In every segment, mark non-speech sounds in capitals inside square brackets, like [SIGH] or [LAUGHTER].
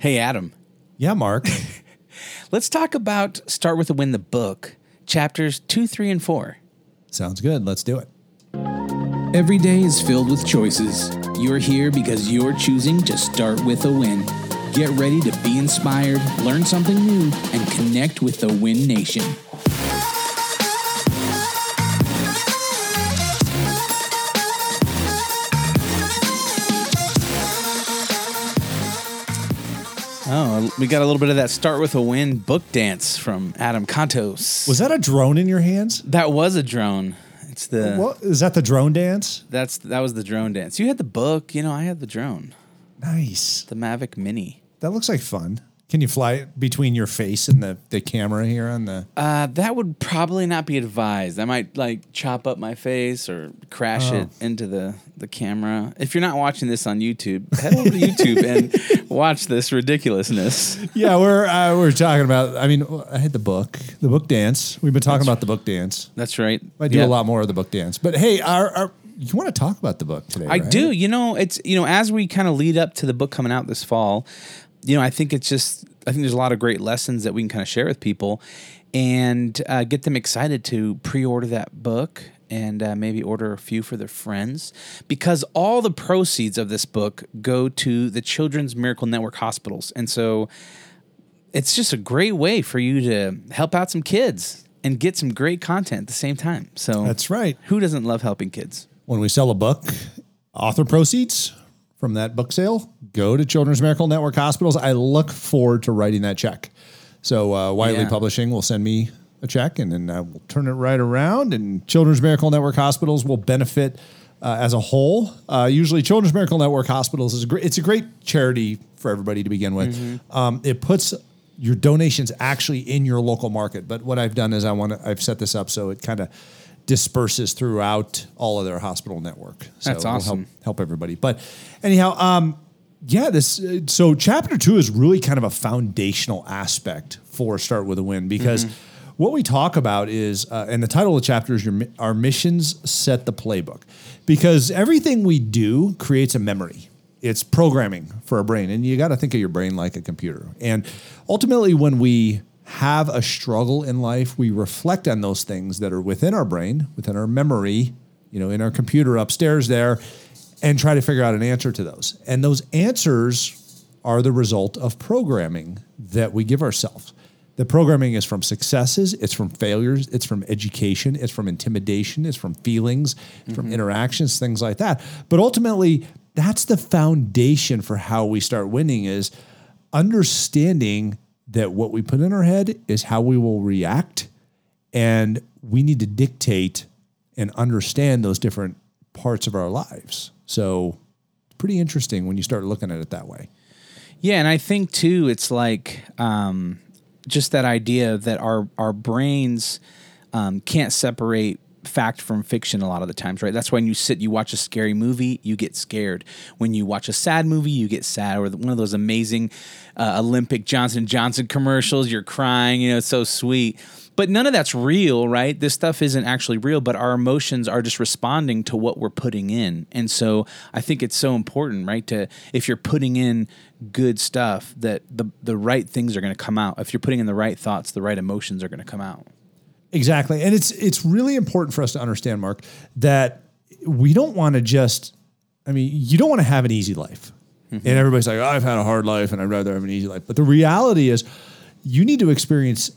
Hey, Adam, Yeah, Mark. [LAUGHS] let's talk about Start with a Win the book, chapters two, three, and four. Sounds good. Let's do it. Every day is filled with choices. You're here because you're choosing to start with a win. Get ready to be inspired, learn something new, and connect with the Win Nation. Oh, we got a little bit of that Start with a Win book dance from Adam Contos. Was that a drone in your hands? that was a drone. It's the What is that? The drone dance? that's that was the drone dance. You had the book, you know, I had the drone. Nice. The Mavic Mini. That looks like fun. Can you fly it between your face and the, the camera here on the? Uh, that would probably not be advised. I might like chop up my face or crash it into the, the camera. If you're not watching this on YouTube, head over to YouTube and [LAUGHS] watch this ridiculousness. yeah, we're uh, we're talking about. I mean, I had the book, the book dance. We've been talking about the book dance. That's right. I do Yeah. a lot more of the book dance. But hey, our, our you want to talk about the book today? I right? do. You know, it's you know, as we kind of lead up to the book coming out this fall, you know, I think it's just I think there's a lot of great lessons that we can kind of share with people and uh, get them excited to pre-order that book and uh, maybe order a few for their friends because all the proceeds of this book go to the Children's Miracle Network hospitals, and so it's just a great way for you to help out some kids and get some great content at the same time. So That's right. Who doesn't love helping kids? When we sell a book, author proceeds from that book sale go to Children's Miracle Network hospitals. I look forward to writing that check. So uh, Wiley Yeah. Publishing will send me a check, and then uh, we'll turn it right around, and Children's Miracle Network hospitals will benefit. Uh, as a whole, uh, usually Children's Miracle Network hospitals is a great. It's a great charity for everybody to begin with. Um, it puts your donations actually in your local market. But what I've done is I want to. I've set this up so it kind of disperses throughout all of their hospital network. So That's awesome. Help, help everybody. But anyhow, um, yeah, this. uh, So chapter two is really kind of a foundational aspect for Start with a Win because. What we talk about is, uh, and the title of the chapter is your, Our Missions Set the Playbook. Because everything we do creates a memory it's programming for a brain and you got to think of your brain like a computer and ultimately when we have a struggle in life we reflect on those things that are within our brain within our memory you know in our computer upstairs there and try to figure out an answer to those. And those answers are the result of programming that we give ourselves. The programming is from successes, it's from failures, it's from education, it's from intimidation, it's from feelings, from mm-hmm. interactions, things like that. But ultimately, that's the foundation for how we start winning is understanding that what we put in our head is how we will react and we need to dictate and understand those different parts of our lives. So, it's pretty interesting when you start looking at it that way. Yeah, and I think too, it's like um, just that idea that our our brains um, can't separate fact from fiction a lot of the times, right? That's when you sit, you watch a scary movie, you get scared. When you watch a sad movie, you get sad. Or one of those amazing uh, Olympic Johnson Johnson commercials, you're crying. You know, it's so sweet. But none of that's real, right? This stuff isn't actually real, but our emotions are just responding to what we're putting in. And so I think it's so important, right? To if you're putting in good stuff, that the the right things are going to come out. If you're putting in the right thoughts, the right emotions are going to come out. Exactly. And it's it's really important for us to understand, Mark, that we don't want to just I mean, you don't want to have an easy life. And everybody's like, I've had a hard life and I'd rather have an easy life. But the reality is you need to experience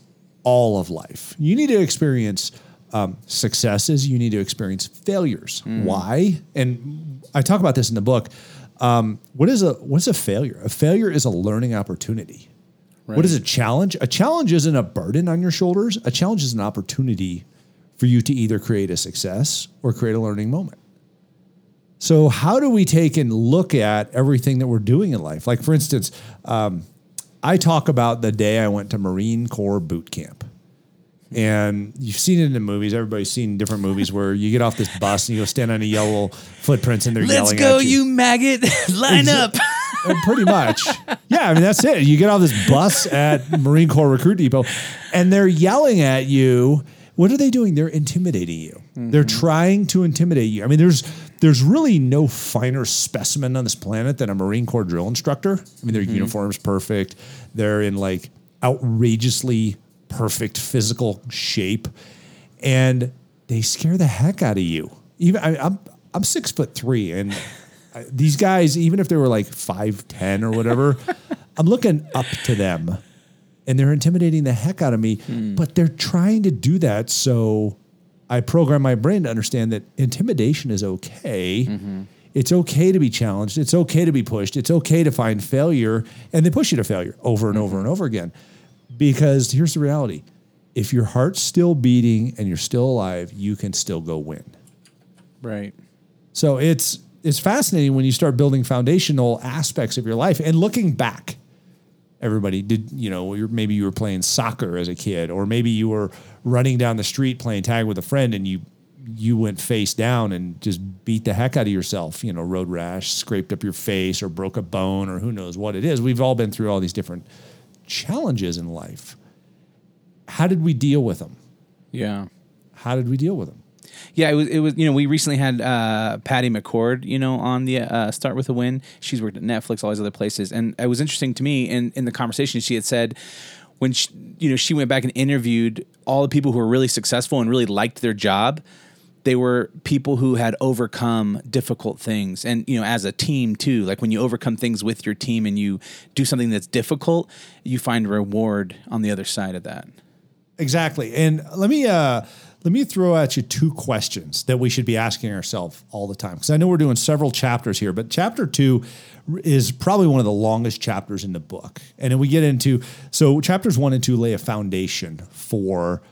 all of life. You need to experience um, successes. You need to experience failures. Why? And I talk about this in the book. Um, what is a what's a failure? A failure is a learning opportunity. What is a challenge? A challenge isn't a burden on your shoulders. A challenge is an opportunity for you to either create a success or create a learning moment. So, how do we take and look at everything that we're doing in life? Like, for instance, um, I talk about the day I went to Marine Corps boot camp. And you've seen it in the movies. Everybody's seen different movies where you get off this bus and you go stand on a yellow footprints and they're Let's yelling go, at you maggot! [LAUGHS] Line up. Pretty much. Yeah, I mean that's it. You get off this bus at Marine Corps Recruit Depot, and they're yelling at you. What are they doing? They're intimidating you. They're mm-hmm. trying to intimidate you. I mean, there's there's really no finer specimen on this planet than a Marine Corps drill instructor. I mean, their mm-hmm. uniform's perfect. They're in like outrageously perfect physical shape, and they scare the heck out of you. Even I, I'm I'm six foot three, and I- these guys, even if they were like five ten or whatever, [LAUGHS] I'm looking up to them, and they're intimidating the heck out of me. Hmm. But they're trying to do that so I program my brain to understand that intimidation is okay. Mm-hmm. It's okay to be challenged. It's okay to be pushed. It's okay to find failure, and they push you to failure over and over mm-hmm. and over again. Because here's the reality: if your heart's still beating and you're still alive, you can still go win. Right. So it's it's fascinating when you start building foundational aspects of your life and looking back. Everybody did, you know, maybe you were playing soccer as a kid, or maybe you were running down the street playing tag with a friend, and you you went face down and just beat the heck out of yourself. You know, road rash, scraped up your face, or broke a bone, or who knows what it is. We've all been through all these different challenges in life. How did we deal with them? Yeah. How did we deal with them? Yeah, it was. It was. You know, we recently had uh, Patty McCord. You know, on the uh, Start with a Win. She's worked at Netflix, all these other places, and it was interesting to me. In in the conversation, she had said when she, you know she went back and interviewed all the people who were really successful and really liked their job. They were people who had overcome difficult things, and you know, as a team too. Like when you overcome things with your team and you do something that's difficult, you find reward on the other side of that. Exactly. And let me uh, let me throw at you two questions that we should be asking ourselves all the time because I know we're doing several chapters here, but chapter two is probably one of the longest chapters in the book. And then we get into so chapters one and two lay a foundation for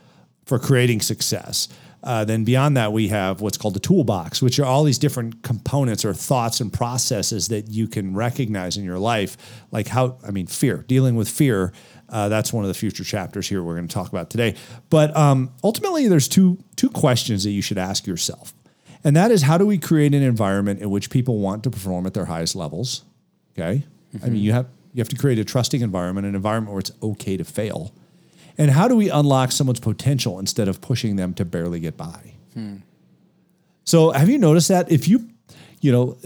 for creating success. Uh, then beyond that, we have what's called the toolbox, which are all these different components or thoughts and processes that you can recognize in your life, like how I mean, fear, dealing with fear. Uh, that's one of the future chapters here we're going to talk about today. But um, ultimately, there's two two questions that you should ask yourself, and that is how do we create an environment in which people want to perform at their highest levels? Okay, I mean you have you have to create a trusting environment, an environment where it's okay to fail. And how do we unlock someone's potential instead of pushing them to barely get by? So, have you noticed that if you, you know,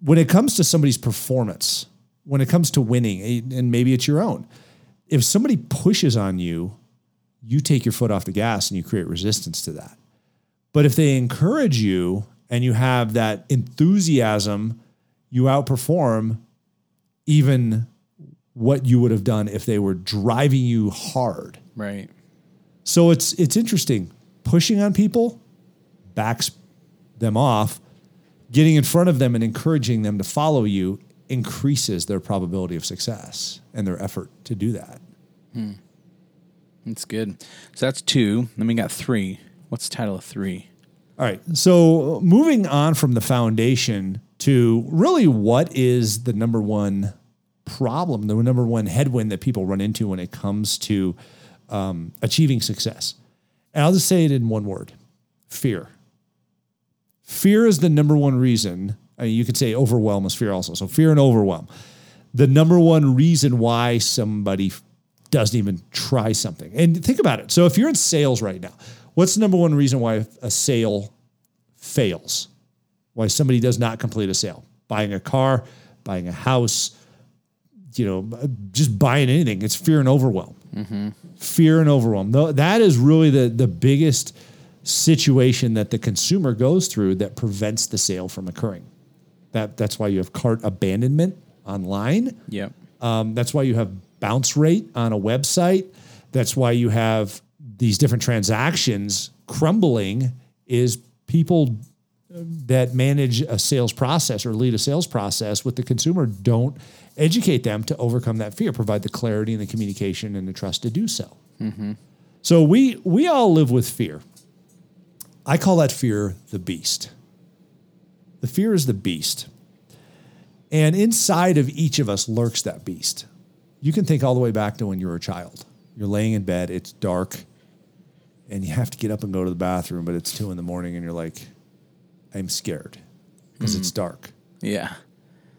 when it comes to somebody's performance, when it comes to winning, and maybe it's your own, if somebody pushes on you, you take your foot off the gas and you create resistance to that. But if they encourage you and you have that enthusiasm, you outperform even what you would have done if they were driving you hard. Right. So it's it's interesting. Pushing on people backs them off. Getting in front of them and encouraging them to follow you increases their probability of success and their effort to do that. That's good. So that's two. Then we got three. What's the title of three? All right. So moving on from the foundation to really what is the number one problem, the number one headwind that people run into when it comes to um, achieving success. And I'll just say it in one word fear. Fear is the number one reason. I mean, you could say overwhelm is fear also. So fear and overwhelm. The number one reason why somebody doesn't even try something. And think about it. So if you're in sales right now, what's the number one reason why a sale fails? Why somebody does not complete a sale? Buying a car, buying a house, you know, just buying anything. It's fear and overwhelm. Mm-hmm. Fear and overwhelm. That is really the the biggest situation that the consumer goes through that prevents the sale from occurring. That that's why you have cart abandonment online. Yep. Um, that's why you have bounce rate on a website. That's why you have these different transactions crumbling. Is people that manage a sales process or lead a sales process with the consumer don't educate them to overcome that fear, provide the clarity and the communication and the trust to do so. So we we all live with fear. I call that fear the beast. The fear is the beast. And inside of each of us lurks that beast. You can think all the way back to when you were a child. You're laying in bed, it's dark, and you have to get up and go to the bathroom, but it's two in the morning, and you're like, I'm scared because it's mm. dark. Yeah.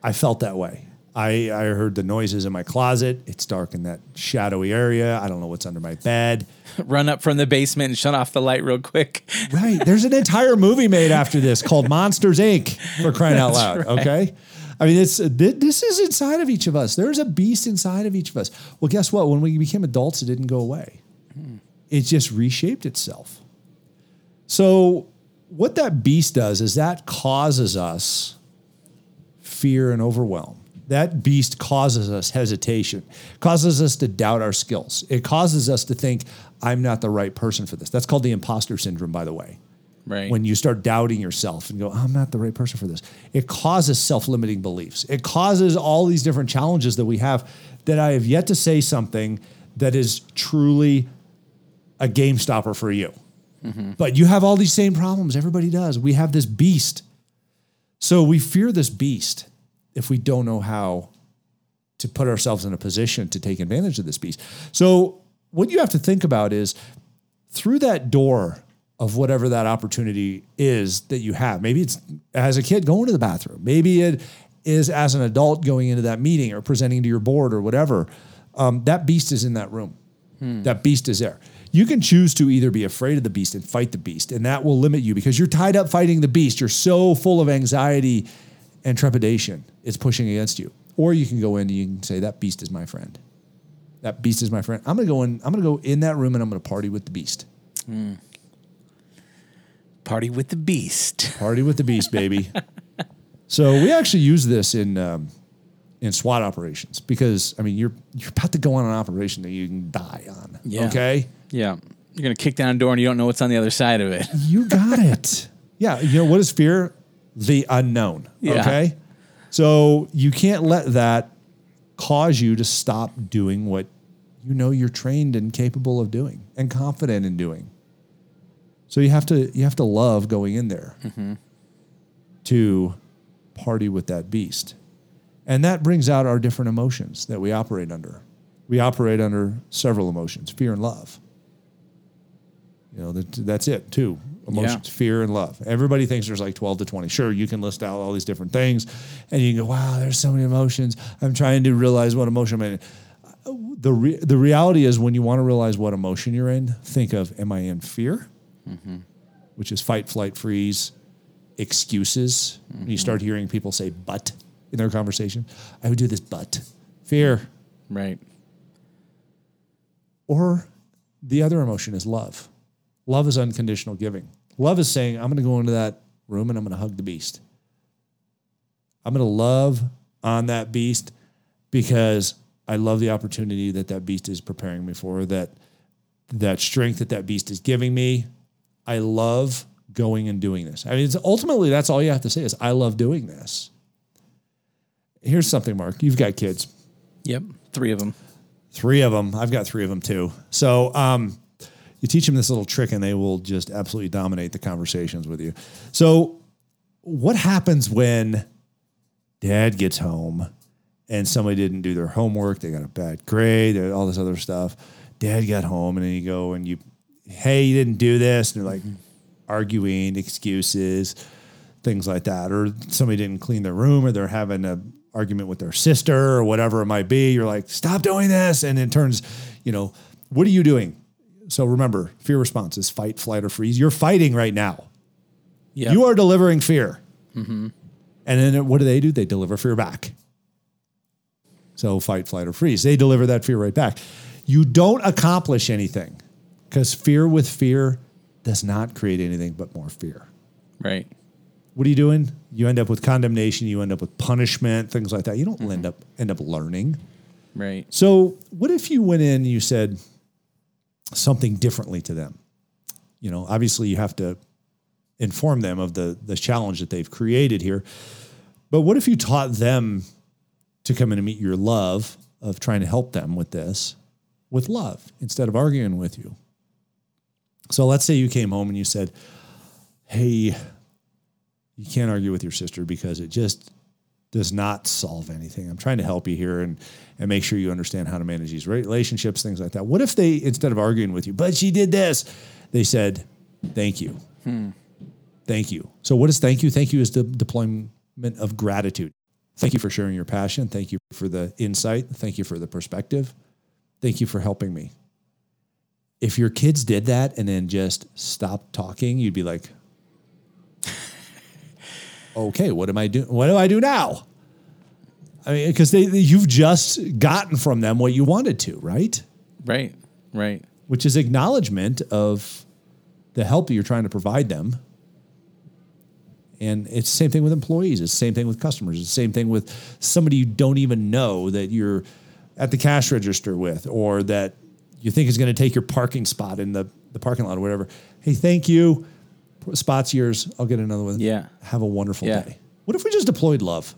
I felt that way. I, I heard the noises in my closet. It's dark in that shadowy area. I don't know what's under my bed. [LAUGHS] Run up from the basement and shut off the light real quick. [LAUGHS] Right. There's an entire movie made after this called Monsters Inc. for crying out loud. right. Okay. I mean, it's this is inside of each of us. There's a beast inside of each of us. Well, guess what? When we became adults, it didn't go away. Hmm. It just reshaped itself. So, what that beast does is that causes us fear and overwhelm. That beast causes us hesitation, causes us to doubt our skills. It causes us to think, I'm not the right person for this. That's called the imposter syndrome, by the way. Right. When you start doubting yourself and go, I'm not the right person for this, it causes self limiting beliefs. It causes all these different challenges that we have that I have yet to say something that is truly a game stopper for you. Mm-hmm. But you have all these same problems. Everybody does. We have this beast. So we fear this beast if we don't know how to put ourselves in a position to take advantage of this beast. So what you have to think about is through that door of whatever that opportunity is that you have. Maybe it's as a kid going to the bathroom. Maybe it is as an adult going into that meeting or presenting to your board or whatever. Um, that beast is in that room. That beast is there. You can choose to either be afraid of the beast and fight the beast, and that will limit you because you're tied up fighting the beast. You're so full of anxiety and trepidation, is pushing against you. Or you can go in and you can say, That beast is my friend. That beast is my friend. I'm gonna go in, I'm gonna go in that room and I'm gonna party with the beast. Party with the beast. [LAUGHS] Party with the beast, baby. so we actually use this in um, in SWAT operations because I mean you're you're about to go on an operation that you can die on. Yeah. Okay. Yeah. You're gonna kick down a door and you don't know what's on the other side of it. You got it. [LAUGHS] Yeah. You know what is fear? The unknown. Yeah. Okay. So you can't let that cause you to stop doing what you know you're trained and capable of doing and confident in doing. So you have to you have to love going in there mm-hmm. to party with that beast. And that brings out our different emotions that we operate under. We operate under several emotions, fear and love. You know, that, that's it, too. emotions, Yeah. fear and love. Everybody thinks there's like 12 to 20. Sure, you can list out all these different things and you can go, wow, there's so many emotions. I'm trying to realize what emotion I'm in. The, re- the reality is, when you want to realize what emotion you're in, think of, am I in fear? Mm-hmm. Which is fight, flight, freeze, excuses. When you start mm-hmm. hearing people say, but in their conversation, I would do this, but fear. Right. Or the other emotion is love. Love is unconditional giving. Love is saying, I'm going to go into that room and I'm going to hug the beast. I'm going to love on that beast because I love the opportunity that that beast is preparing me for, that that strength that that beast is giving me. I love going and doing this. I mean, it's ultimately that's all you have to say is I love doing this. Here's something, Mark. You've got kids. Yep. Three of them. Three of them. I've got three of them too. So um, you teach them this little trick, and they will just absolutely dominate the conversations with you. So, what happens when dad gets home and somebody didn't do their homework? They got a bad grade, all this other stuff. Dad got home, and then you go and you, hey, you didn't do this, and they're like arguing, excuses, things like that, or somebody didn't clean their room, or they're having a argument with their sister or whatever it might be. You're like, stop doing this. And it turns, you know, what are you doing? So remember, fear response is fight, flight, or freeze. You're fighting right now. Yeah. You are delivering fear. Mm-hmm. And then what do they do? They deliver fear back. So fight, flight, or freeze. They deliver that fear right back. You don't accomplish anything because fear with fear does not create anything but more fear Right. what are you doing? You end up with condemnation. You end up with punishment, things like that. You don't mm-hmm. end up end up learning. Right. So, what if you went in and you said something differently to them? You know, obviously, you have to inform them of the the challenge that they've created here. But what if you taught them to come in and meet your love of trying to help them with this with love instead of arguing with you? So, let's say you came home and you said, "Hey, you can't argue with your sister because it just does not solve anything. I'm trying to help you here and and make sure you understand how to manage these relationships, things like that. What if they instead of arguing with you, but she did this, they said, "Thank you, hmm. thank you." So what is thank you? Thank you is the deployment of gratitude. Thank you for sharing your passion. Thank you for the insight. Thank you for the perspective. Thank you for helping me. If your kids did that and then just stopped talking, you'd be like, okay, what am I doing? What do I do now? I mean, because they, you've just gotten from them what you wanted to, right? Right. Right. Which is acknowledgement of the help that you're trying to provide them. And it's the same thing with employees. It's the same thing with customers. It's the same thing with somebody you don't even know that you're at the cash register with or that you think is going to take your parking spot in the, the parking lot or whatever. Hey, thank you. Spot's yours. I'll get another one. Yeah. Have a wonderful Yeah. day. What if we just deployed love?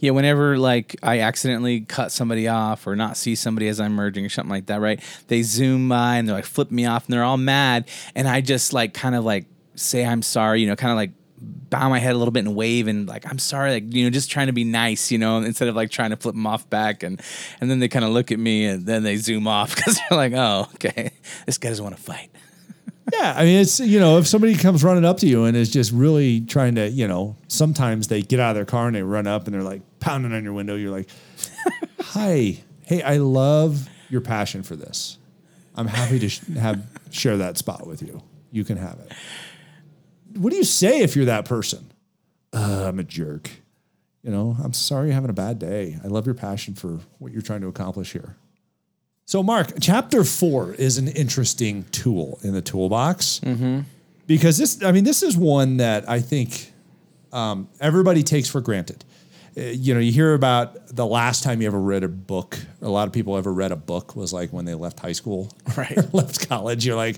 Yeah, whenever like I accidentally cut somebody off or not see somebody as I'm merging or something like that, right? They zoom by and they're like flip me off and they're all mad, and I just like kind of like say I'm sorry, you know, kind of like bow my head a little bit and wave and like I'm sorry, like you know, just trying to be nice, you know, instead of like trying to flip them off back, and and then they kind of look at me and then they zoom off [LAUGHS] because they're like, oh, okay, this guy doesn't want to fight. Yeah, I mean, it's you know, if somebody comes running up to you and is just really trying to, you know, sometimes they get out of their car and they run up and they're like pounding on your window. You're like, "Hi, hey, I love your passion for this. I'm happy to sh- have share that spot with you. You can have it." What do you say if you're that person? Uh, I'm a jerk. You know, I'm sorry you're having a bad day. I love your passion for what you're trying to accomplish here. So, Mark, chapter four is an interesting tool in the toolbox because this, I mean, this is one that I think um, everybody takes for granted. Uh, you know, you hear about the last time you ever read a book. A lot of people ever read a book was like when they left high school, [LAUGHS] Right. left college. You're like,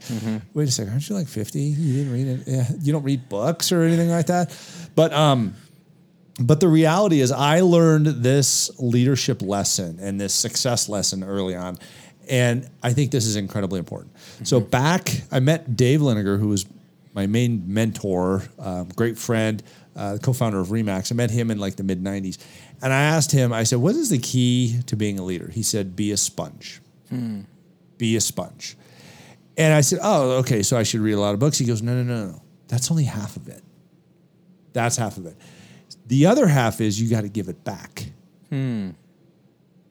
wait a second, aren't you like 50? You didn't read it. Yeah, you don't read books or anything like that. But um, but the reality is, I learned this leadership lesson and this success lesson early on. And I think this is incredibly important. So, back, I met Dave Liniger, who was my main mentor, um, great friend, uh, co founder of Remax. I met him in like the mid 90s. And I asked him, I said, What is the key to being a leader? He said, Be a sponge. Be a sponge. And I said, Oh, okay. So I should read a lot of books. He goes, No, no, no, no. That's only half of it. That's half of it. The other half is you got to give it back. Hmm.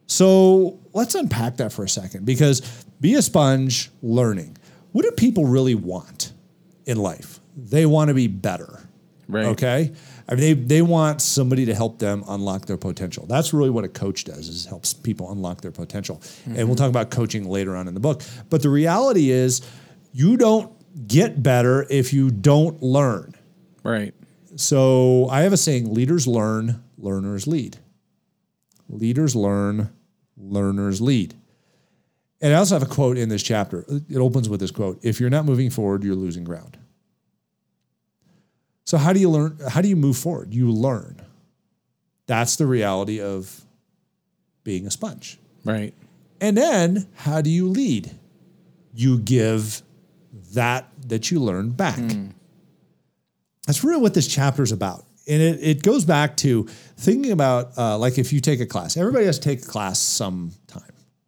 So let's unpack that for a second because be a sponge learning. What do people really want in life? They want to be better. Right. Okay. I mean, they, they want somebody to help them unlock their potential. That's really what a coach does is helps people unlock their potential. And we'll mm-hmm. talk about coaching later on in the book. But the reality is you don't get better if you don't learn. Right. So I have a saying leaders learn, learners lead. Leaders learn, learners lead. And I also have a quote in this chapter. It opens with this quote If you're not moving forward, you're losing ground. So, how do you learn? How do you move forward? You learn. That's the reality of being a sponge. Right. And then, how do you lead? You give that that you learn back. Hmm. That's really what this chapter is about. And it, it goes back to thinking about, uh, like, if you take a class, everybody has to take a class sometime.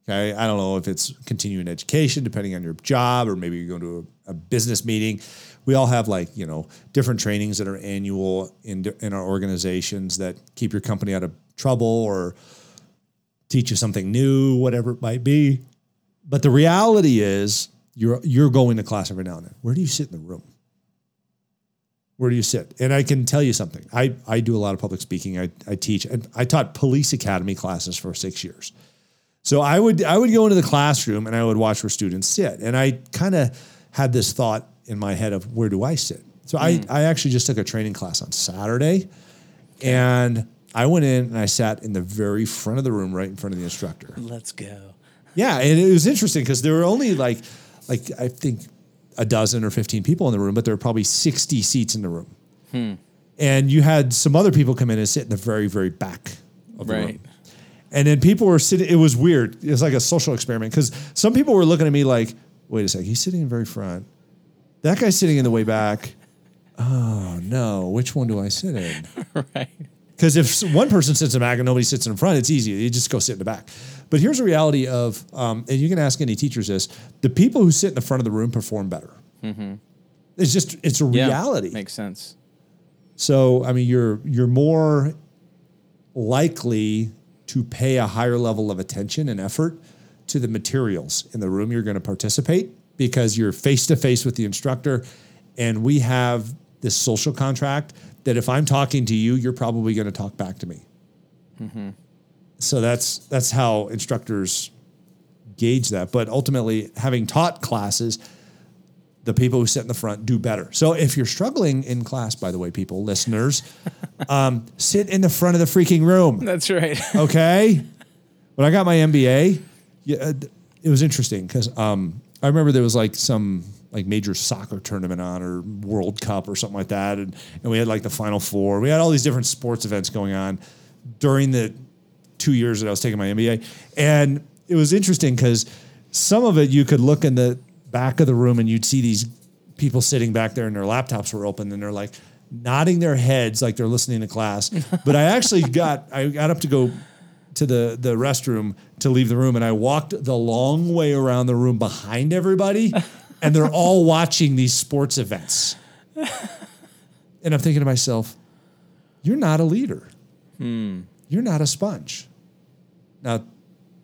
Okay. I don't know if it's continuing education, depending on your job, or maybe you're going to a, a business meeting. We all have, like, you know, different trainings that are annual in, in our organizations that keep your company out of trouble or teach you something new, whatever it might be. But the reality is you're you're going to class every now and then. Where do you sit in the room? Where do you sit? And I can tell you something. I, I do a lot of public speaking. I, I teach and I taught police academy classes for six years. So I would I would go into the classroom and I would watch where students sit. And I kind of had this thought in my head of where do I sit? So I, hmm. I actually just took a training class on Saturday and I went in and I sat in the very front of the room right in front of the instructor. Let's go. Yeah, and it was interesting because there were only like, like I think a dozen or fifteen people in the room, but there were probably sixty seats in the room. Hmm. And you had some other people come in and sit in the very, very back of the Right. room. And then people were sitting. It was weird. It was like a social experiment because some people were looking at me like, "Wait a second, he's sitting in the very front. That guy's sitting in the way back. Oh no, which one do I sit in?" [LAUGHS] right. Because if one person sits in the back and nobody sits in front, it's easy. You just go sit in the back. But here's the reality of, um, and you can ask any teachers this: the people who sit in the front of the room perform better. It's just it's a Yeah. reality. Makes sense. So I mean, you're you're more likely to pay a higher level of attention and effort to the materials in the room you're going to participate because you're face to face with the instructor. And we have this social contract that if I'm talking to you, you're probably going to talk back to me. So that's that's how instructors gauge that. But ultimately, having taught classes, the people who sit in the front do better. So if you're struggling in class, by the way, people, listeners, [LAUGHS] um, sit in the front of the freaking room. That's right. [LAUGHS] Okay. when I got my MBA, yeah, uh, it was interesting because um, I remember there was like some like major soccer tournament on or World Cup or something like that, and and we had like the Final Four. We had all these different sports events going on during the two years that I was taking my MBA, and it was interesting because some of it you could look in the back of the room and you'd see these people sitting back there and their laptops were open and they're like nodding their heads like they're listening to class. [LAUGHS] But I actually got I got up to go to the the restroom to leave the room and I walked the long way around the room behind everybody [LAUGHS] and they're all watching these sports events. [LAUGHS] And I'm thinking to myself, you're not a leader. Hmm. You're not a sponge. Now,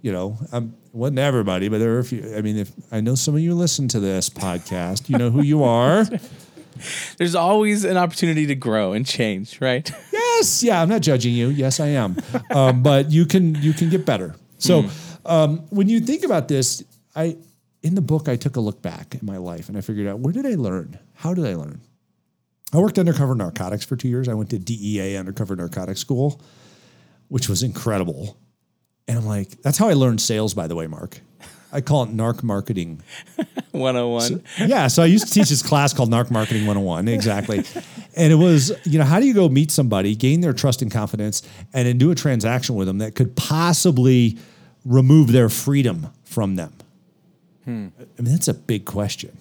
you know, I'm wasn't everybody, but there are a few. I mean, if I know some of you listen to this podcast, you know who you are. [LAUGHS] There's always an opportunity to grow and change, right? [LAUGHS] Yes, yeah, I'm not judging you. Yes, I am. Um, but you can you can get better. So um, when you think about this, I in the book I took a look back in my life and I figured out where did I learn? How did I learn? I worked undercover narcotics for two years. I went to DEA undercover narcotics school, which was incredible. And I'm like, that's how I learned sales, by the way, Mark. I call it narc marketing [LAUGHS] 101. yeah, so I used to teach this class called Narc Marketing 101, exactly. and it was, you know, how do you go meet somebody, gain their trust and confidence, and then do a transaction with them that could possibly remove their freedom from them? Hmm. I mean, that's a big question.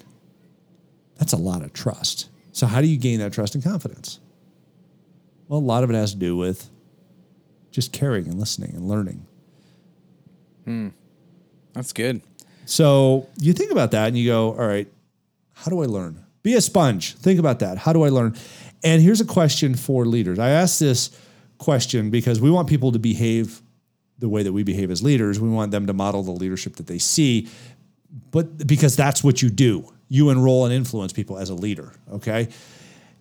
That's a lot of trust. So, how do you gain that trust and confidence? Well, a lot of it has to do with just caring and listening and learning. Hmm. That's good. So you think about that and you go, all right, how do I learn? Be a sponge. Think about that. How do I learn? And here's a question for leaders. I ask this question because we want people to behave the way that we behave as leaders. We want them to model the leadership that they see, but because that's what you do. You enroll and influence people as a leader, okay?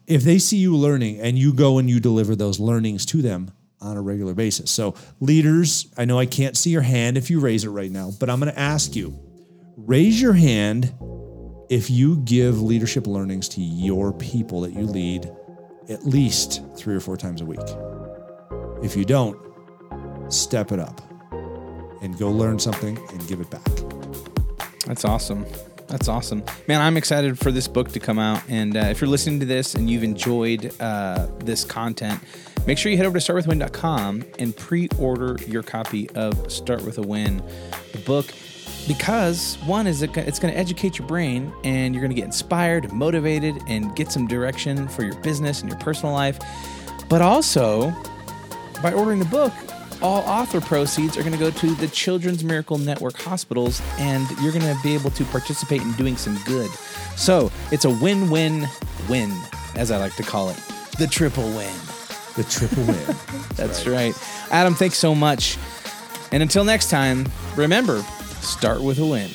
If they see you learning and you go and you deliver those learnings to them on a regular basis. So, leaders, I know I can't see your hand if you raise it right now, but I'm going to ask you raise your hand if you give leadership learnings to your people that you lead at least three or four times a week. If you don't, step it up and go learn something and give it back. That's awesome. That's awesome. Man, I'm excited for this book to come out. And uh, if you're listening to this and you've enjoyed uh, this content, make sure you head over to startwithawin.com and pre order your copy of Start With a Win, the book. Because one is it's going to educate your brain and you're going to get inspired motivated and get some direction for your business and your personal life. But also, by ordering the book, all author proceeds are going to go to the Children's Miracle Network hospitals, and you're going to be able to participate in doing some good. So it's a win win win, as I like to call it. The triple win. The triple win. [LAUGHS] That's right. Adam, thanks so much. And until next time, remember start with a win.